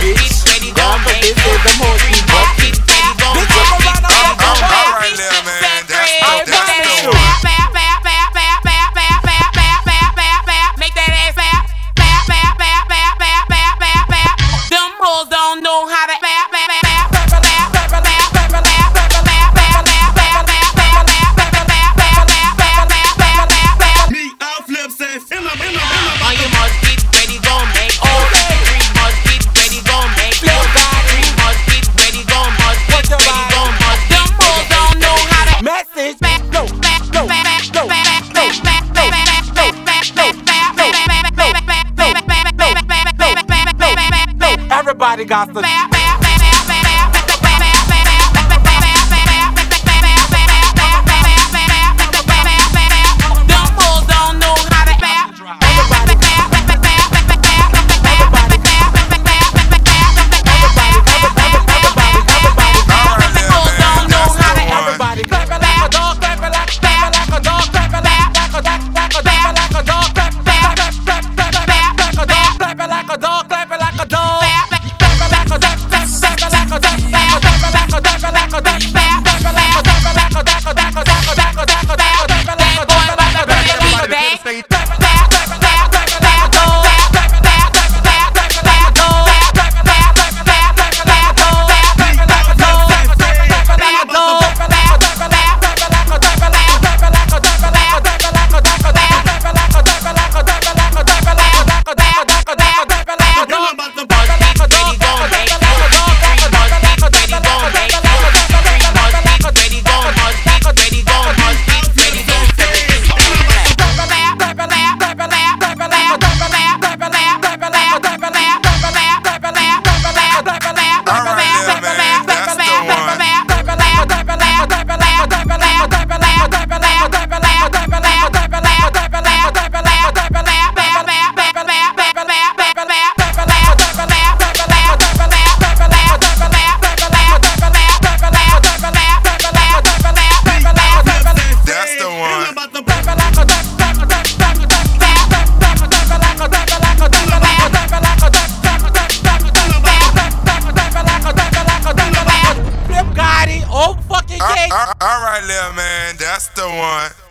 bitch. Gone for this, so them hoes be Everybody got the. All right, little man. That's the one.